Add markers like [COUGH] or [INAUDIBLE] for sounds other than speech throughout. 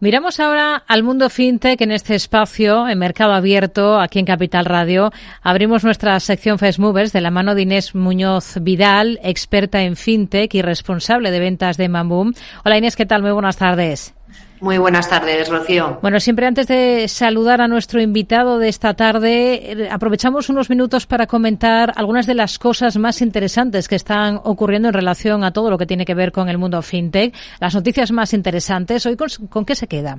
Miramos ahora al mundo fintech en este espacio, en Mercado Abierto, aquí en Capital Radio. Abrimos nuestra sección Fast Movers de la mano de Inés Muñoz Vidal, experta en fintech y responsable de ventas de Mamboom. Hola Inés, ¿qué tal? Muy buenas tardes. Muy buenas tardes, Rocío. Bueno, siempre antes de saludar a nuestro invitado de esta tarde, eh, aprovechamos unos minutos para comentar algunas de las cosas más interesantes que están ocurriendo en relación a todo lo que tiene que ver con el mundo fintech. Las noticias más interesantes. Hoy, ¿con, qué se queda?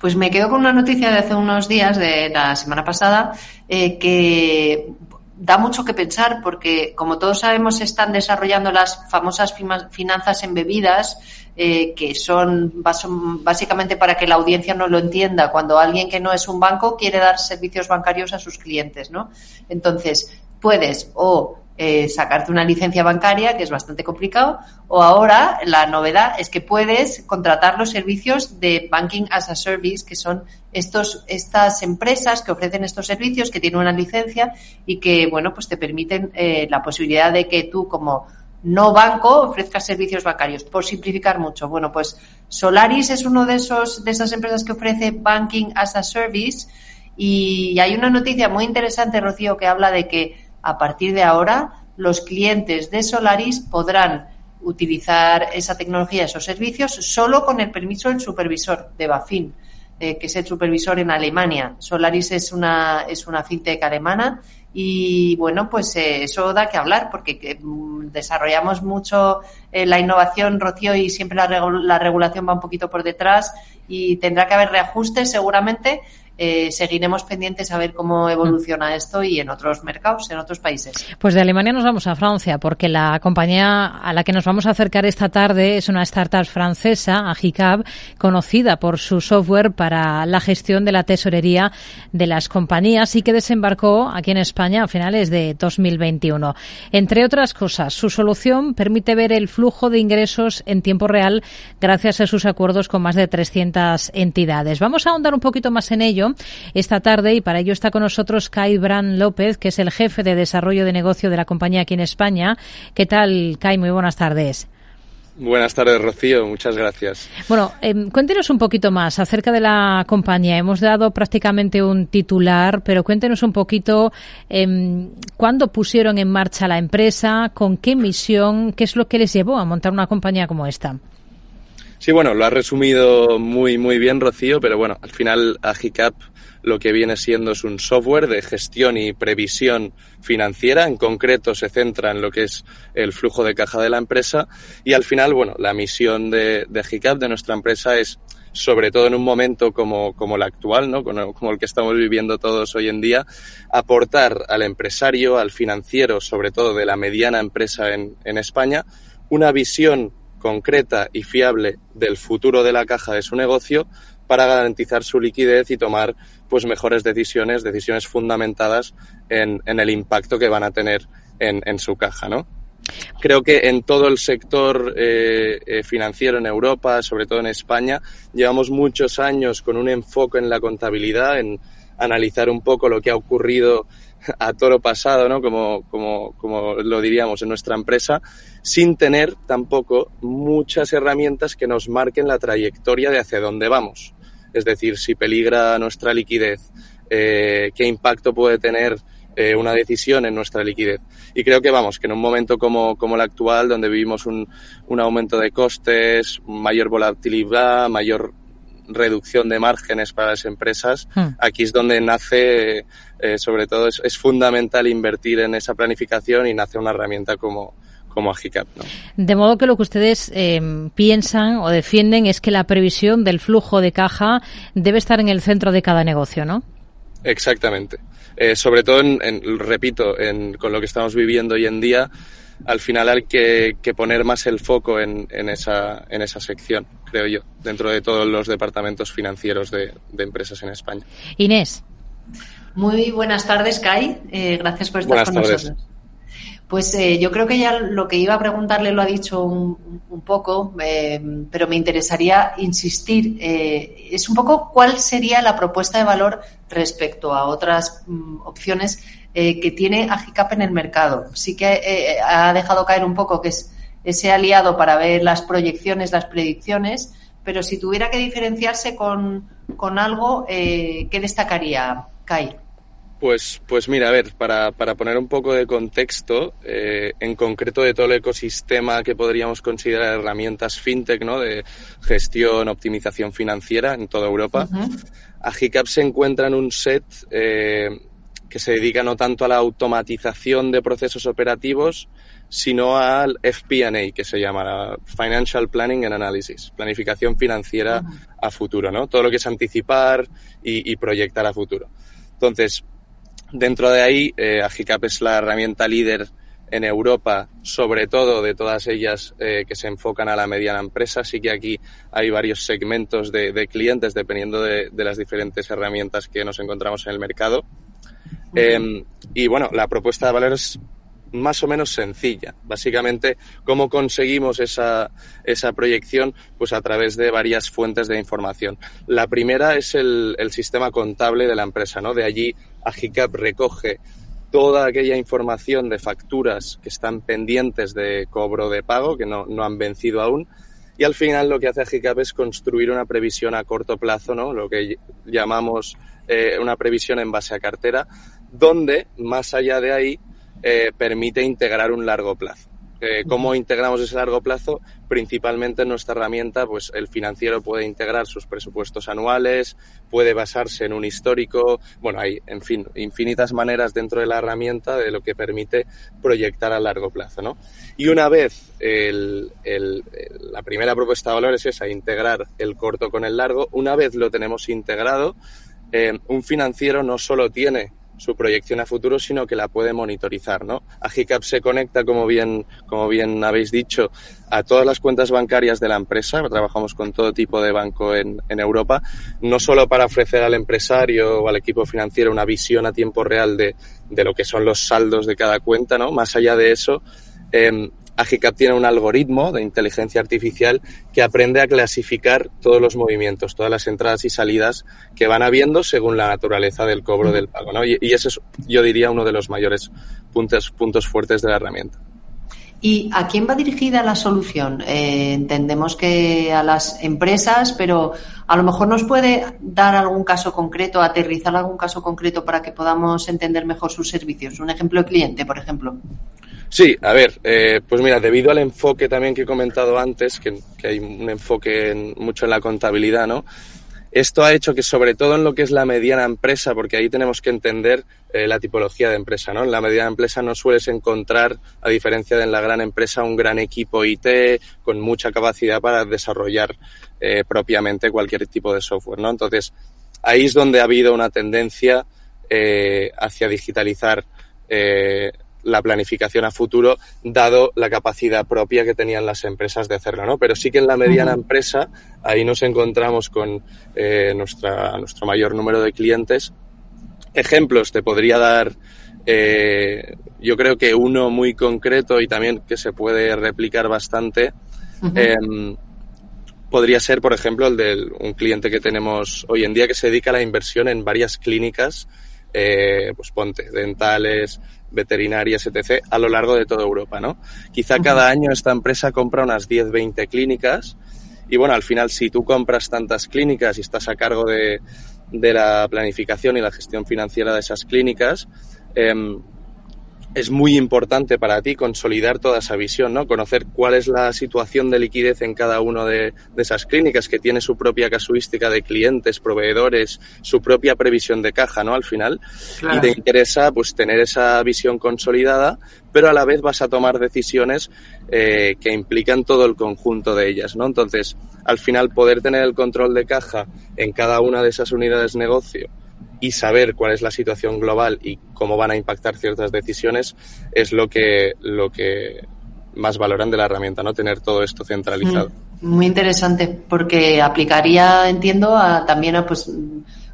Pues me quedo con una noticia de hace unos días, de la semana pasada, eh, que da mucho que pensar porque, como todos sabemos, se están desarrollando las famosas finanzas embebidas, eh, que son básicamente para que la audiencia no lo entienda, cuando alguien que no es un banco quiere dar servicios bancarios a sus clientes, ¿no? Entonces, puedes o eh, sacarte una licencia bancaria, que es bastante complicado, o ahora la novedad es que puedes contratar los servicios de Banking as a Service, que son estos, estas empresas que ofrecen estos servicios, que tienen una licencia y que, bueno, pues te permiten eh, la posibilidad de que tú como no banco ofrezcas servicios bancarios, por simplificar mucho. Bueno, pues Solaris es uno de esos, de esas empresas que ofrece Banking as a Service y hay una noticia muy interesante, Rocío, que habla de que a partir de ahora los clientes de Solaris podrán utilizar esa tecnología, esos servicios, solo con el permiso del supervisor de Bafin, eh, que es el supervisor en Alemania. Solaris es una, es una fintech alemana y bueno, pues eh, eso da que hablar porque mm, desarrollamos mucho eh, la innovación, Rocío, y siempre la, la regulación va un poquito por detrás y tendrá que haber reajustes seguramente, eh, seguiremos pendientes a ver cómo evoluciona esto y en otros mercados, en otros países. Pues de Alemania nos vamos a Francia, porque la compañía a la que nos vamos a acercar esta tarde es una startup francesa, Agicab, conocida por su software para la gestión de la tesorería de las compañías y que desembarcó aquí en España a finales de 2021. Entre otras cosas, su solución permite ver el flujo de ingresos en tiempo real gracias a sus acuerdos con más de 300 entidades. Vamos a ahondar un poquito más en ello esta tarde y para ello está con nosotros Kai Bran López, que es el jefe de desarrollo de negocio de la compañía aquí en España. ¿Qué tal, Kai? Muy buenas tardes. Buenas tardes, Rocío. Muchas gracias. Bueno, em, cuéntenos un poquito más acerca de la compañía. Hemos dado prácticamente un titular, pero cuéntenos un poquito eh, cuándo pusieron en marcha la empresa, con qué misión, qué es lo que les llevó a montar una compañía como esta. Sí, bueno, lo ha resumido muy, muy bien, Rocío, pero bueno, al final Agicap lo que viene siendo es un software de gestión y previsión financiera. En concreto, se centra en lo que es el flujo de caja de la empresa. Y al final, bueno, la misión de, de Agicap, de nuestra empresa, es sobre todo en un momento como, como el actual, ¿no? Como, como, el que estamos viviendo todos hoy en día, aportar al empresario, al financiero, sobre todo de la mediana empresa en, en España, una visión concreta y fiable del futuro de la caja de su negocio para garantizar su liquidez y tomar pues mejores decisiones, decisiones fundamentadas en, el impacto que van a tener en, su caja, ¿no? Creo que en todo el sector eh, eh, financiero en Europa, sobre todo en España, llevamos muchos años con un enfoque en la contabilidad, en analizar un poco lo que ha ocurrido a toro pasado, ¿no? Como, como, como lo diríamos en nuestra empresa, sin tener tampoco muchas herramientas que nos marquen la trayectoria de hacia dónde vamos. Es decir, si peligra nuestra liquidez, eh, qué impacto puede tener eh, una decisión en nuestra liquidez. Y creo que vamos, que en un momento como, como el actual, donde vivimos un, un aumento de costes, mayor volatilidad, mayor reducción de márgenes para las empresas, hmm. aquí es donde nace, eh, sobre todo, es, fundamental invertir en esa planificación y nace una herramienta como, como Agicap. De modo que lo que ustedes eh, piensan o defienden es que la previsión del flujo de caja debe estar en el centro de cada negocio, ¿no? Exactamente. Eh, sobre todo, en, repito, en, con lo que estamos viviendo hoy en día, al final hay que, poner más el foco en, en, esa, en esa sección, creo yo, dentro de todos los departamentos financieros de, empresas en España. Inés. Muy buenas tardes, Kai. Eh, gracias por estar con nosotros. Pues eh, yo creo que ya lo que iba a preguntarle lo ha dicho un, poco, eh, pero me interesaría insistir. es un poco cuál sería la propuesta de valor respecto a otras mm, opciones eh, que tiene Agicap en el mercado. Sí que eh, ha dejado caer un poco que es ese aliado para ver las proyecciones, las predicciones, pero si tuviera que diferenciarse con, con algo, eh, ¿qué destacaría, Kai? Pues, pues mira, a ver, para, para poner un poco de contexto, eh, en concreto de todo el ecosistema que podríamos considerar herramientas fintech, ¿no? De gestión, optimización financiera en toda Europa, Agicap se encuentra en un set eh, que se dedica no tanto a la automatización de procesos operativos, sino al FP&A, que se llama Financial Planning and Analysis, planificación financiera a futuro, ¿no? Todo lo que es anticipar y, y proyectar a futuro. Entonces, Dentro de ahí, eh, Agicap es la herramienta líder en Europa, sobre todo de todas ellas eh, que se enfocan a la mediana empresa. Así que aquí hay varios segmentos de, clientes dependiendo de, las diferentes herramientas que nos encontramos en el mercado. Em, y bueno, la propuesta de valor es más o menos sencilla. Básicamente, ¿cómo conseguimos esa, esa proyección? Pues a través de varias fuentes de información. La primera es el, el sistema contable de la empresa, ¿no? De allí Agicap recoge toda aquella información de facturas que están pendientes de cobro de pago, que no, no han vencido aún, y al final lo que hace Agicap es construir una previsión a corto plazo, ¿no? lo que llamamos eh, una previsión en base a cartera, donde, más allá de ahí, eh, permite integrar un largo plazo. Eh, ¿Cómo integramos ese largo plazo? Principalmente en nuestra herramienta, pues el financiero puede integrar sus presupuestos anuales, puede basarse en un histórico, bueno, hay, en fin, infinitas maneras dentro de la herramienta de lo que permite proyectar a largo plazo, ¿no? Y una vez el, el, la primera propuesta de valor es esa, integrar el corto con el largo, una vez lo tenemos integrado, eh, un financiero no solo tiene su proyección a futuro, sino que la puede monitorizar, ¿no? Agicap se conecta, como bien, como bien habéis dicho, a todas las cuentas bancarias de la empresa. Trabajamos con todo tipo de banco en, Europa, no solo para ofrecer al empresario o al equipo financiero una visión a tiempo real de, de lo que son los saldos de cada cuenta, ¿no? Más allá de eso, eh, Agicap tiene un algoritmo de inteligencia artificial que aprende a clasificar todos los movimientos, todas las entradas y salidas que van habiendo según la naturaleza del cobro del pago. ¿no? Y, ese es, yo diría, uno de los mayores puntos, puntos fuertes de la herramienta. ¿Y a quién va dirigida la solución? Eh, entendemos que a las empresas, pero a lo mejor nos puede dar algún caso concreto, aterrizar algún caso concreto para que podamos entender mejor sus servicios. Un ejemplo de cliente, por ejemplo. Sí, a ver, eh, pues mira, debido al enfoque también que he comentado antes, que, hay un enfoque mucho en la contabilidad, ¿no? Esto ha hecho que sobre todo en lo que es la mediana empresa, porque ahí tenemos que entender eh, la tipología de empresa, ¿no? En la mediana empresa no sueles encontrar, a diferencia de en la gran empresa, un gran equipo IT con mucha capacidad para desarrollar eh, propiamente cualquier tipo de software, ¿no? Entonces, ahí es donde ha habido una tendencia eh, hacia digitalizar eh, la planificación a futuro, dado la capacidad propia que tenían las empresas de hacerlo, ¿no? Pero sí que en la mediana empresa, ahí nos encontramos con eh, nuestra, nuestro mayor número de clientes. Ejemplos te podría dar, eh, yo creo que uno muy concreto y también que se puede replicar bastante, em, podría ser, por ejemplo, el de un cliente que tenemos hoy en día que se dedica a la inversión en varias clínicas, eh, pues ponte, dentales, veterinarias, etc., a lo largo de toda Europa, ¿no? Quizá cada año esta empresa compra unas 10, 20 clínicas y bueno, al final si tú compras tantas clínicas y estás a cargo de, de la planificación y la gestión financiera de esas clínicas, eh, es muy importante para ti consolidar toda esa visión, ¿no? Conocer cuál es la situación de liquidez en cada una de, esas clínicas, que tiene su propia casuística de clientes, proveedores, su propia previsión de caja, ¿no? Al final. Y te interesa, pues, tener esa visión consolidada, pero a la vez vas a tomar decisiones eh, que implican todo el conjunto de ellas, ¿no? Entonces, al final, poder tener el control de caja en cada una de esas unidades de negocio y saber cuál es la situación global y cómo van a impactar ciertas decisiones es lo que, lo que más valoran de la herramienta, ¿no? Tener todo esto centralizado. Mm, muy interesante, porque aplicaría, entiendo, a, también a pues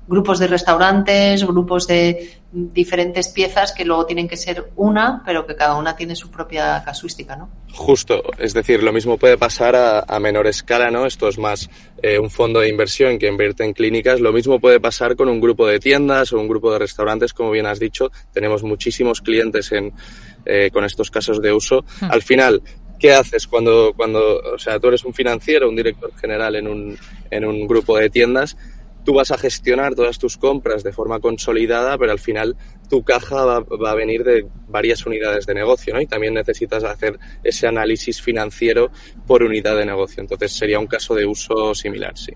grupos de restaurantes, grupos de diferentes piezas que luego tienen que ser una, pero que cada una tiene su propia casuística, ¿no? Justo, es decir, lo mismo puede pasar a, menor escala, ¿no? Esto es más eh, un fondo de inversión que invierte en clínicas. Lo mismo puede pasar con un grupo de tiendas o un grupo de restaurantes, como bien has dicho. Tenemos muchísimos clientes en, eh, con estos casos de uso. Hmm. Al final, ¿qué haces cuando, cuando, o sea, tú eres un financiero, un director general en un, en un grupo de tiendas tú vas a gestionar todas tus compras de forma consolidada, pero al final tu caja va, a venir de varias unidades de negocio, ¿no? Y también necesitas hacer ese análisis financiero por unidad de negocio. Entonces sería un caso de uso similar, sí.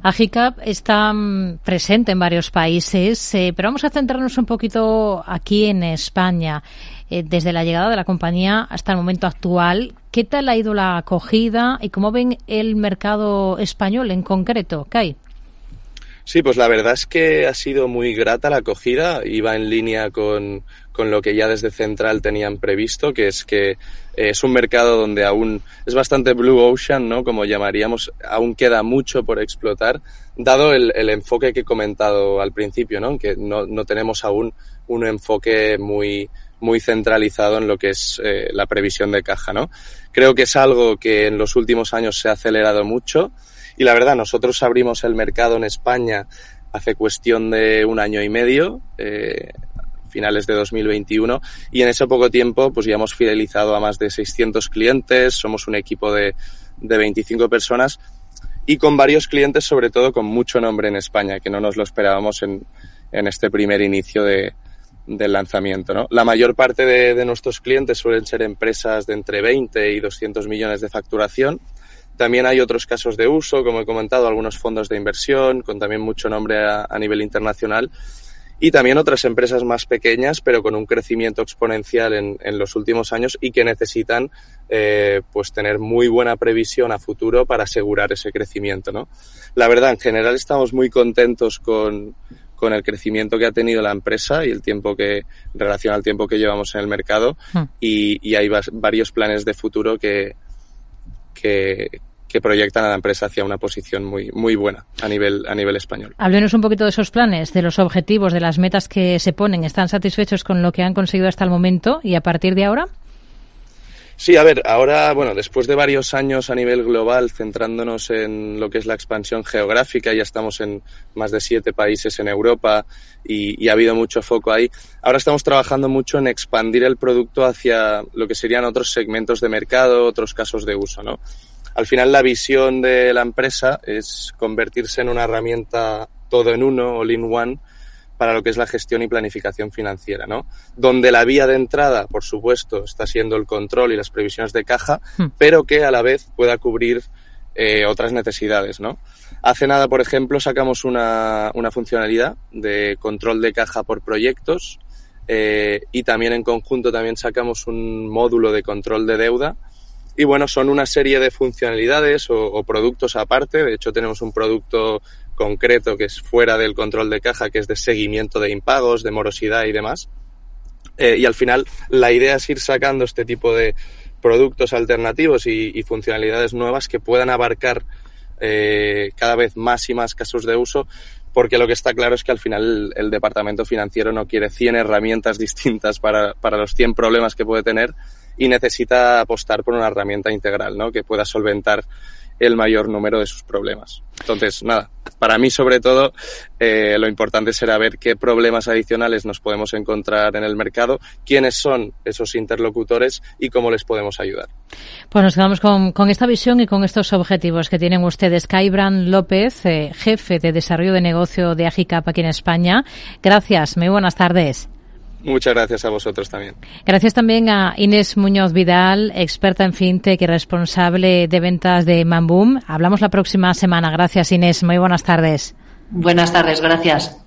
Agicap está mm, presente en varios países, eh, pero vamos a centrarnos un poquito aquí en España. Eh, desde la llegada de la compañía hasta el momento actual, ¿qué tal ha ido la acogida y cómo ven el mercado español en concreto, Kai? Sí, pues la verdad es que ha sido muy grata la acogida, iba en línea con, con lo que ya desde Central tenían previsto, que es que eh, es un mercado donde aún es bastante blue ocean, ¿no? Como llamaríamos, aún queda mucho por explotar, dado el, el enfoque que he comentado al principio, ¿no? Que no, no tenemos aún un enfoque muy, muy centralizado en lo que es eh, la previsión de caja, ¿no? Creo que es algo que en los últimos años se ha acelerado mucho y la verdad, nosotros abrimos el mercado en España hace cuestión de un año y medio, eh, finales de 2021, y en ese poco tiempo pues ya hemos fidelizado a más de 600 clientes, somos un equipo de, de 25 personas y con varios clientes, sobre todo con mucho nombre en España, que no nos lo esperábamos en, en este primer inicio de, del lanzamiento. ¿no? La mayor parte de, de, nuestros clientes suelen ser empresas de entre 20 y 200 millones de facturación también hay otros casos de uso, como he comentado, algunos fondos de inversión, con también mucho nombre a, nivel internacional, y también otras empresas más pequeñas, pero con un crecimiento exponencial en, en los últimos años y que necesitan eh, pues tener muy buena previsión a futuro para asegurar ese crecimiento. ¿no? La verdad, en general estamos muy contentos con, con el crecimiento que ha tenido la empresa y el tiempo que, en relación al tiempo que llevamos en el mercado, hmm. y, y hay varios planes de futuro que, que, que proyectan a la empresa hacia una posición muy, muy buena a nivel, a nivel español. Háblenos un poquito de esos planes, de los objetivos, de las metas que se ponen. ¿Están satisfechos con lo que han conseguido hasta el momento y a partir de ahora? Sí, a ver, ahora, bueno, después de varios años a nivel global, centrándonos en lo que es la expansión geográfica, ya estamos en más de siete países en Europa y, y, ha habido mucho foco ahí. Ahora estamos trabajando mucho en expandir el producto hacia lo que serían otros segmentos de mercado, otros casos de uso, ¿no? Al final la visión de la empresa es convertirse en una herramienta todo en uno, all in one, para lo que es la gestión y planificación financiera, ¿no? Donde la vía de entrada, por supuesto, está siendo el control y las previsiones de caja, hmm. pero que a la vez pueda cubrir eh, otras necesidades, ¿no? Hace nada, por ejemplo, sacamos una, una funcionalidad de control de caja por proyectos eh, y también en conjunto también sacamos un módulo de control de deuda y bueno, son una serie de funcionalidades o, productos aparte. De hecho, tenemos un producto concreto que es fuera del control de caja, que es de seguimiento de impagos, de morosidad y demás. Eh, y al final la idea es ir sacando este tipo de productos alternativos y, funcionalidades nuevas que puedan abarcar eh, cada vez más y más casos de uso, porque lo que está claro es que al final el, el departamento financiero no quiere 100 herramientas [LAUGHS] distintas para, para los 100 problemas que puede tener y necesita apostar por una herramienta integral, ¿no? Que pueda solventar el mayor número de sus problemas. Entonces, nada, para mí sobre todo eh, lo importante será ver qué problemas adicionales nos podemos encontrar en el mercado, quiénes son esos interlocutores y cómo les podemos ayudar. Pues nos quedamos con, esta visión y con estos objetivos que tienen ustedes. Caibran López, eh, jefe de desarrollo de negocio de Agicap aquí en España. Gracias, muy buenas tardes. Muchas gracias a vosotros también. Gracias también a Inés Muñoz Vidal, experta en fintech y responsable de ventas de Mamboom. Hablamos la próxima semana. Gracias Inés. Muy buenas tardes. Buenas tardes, gracias.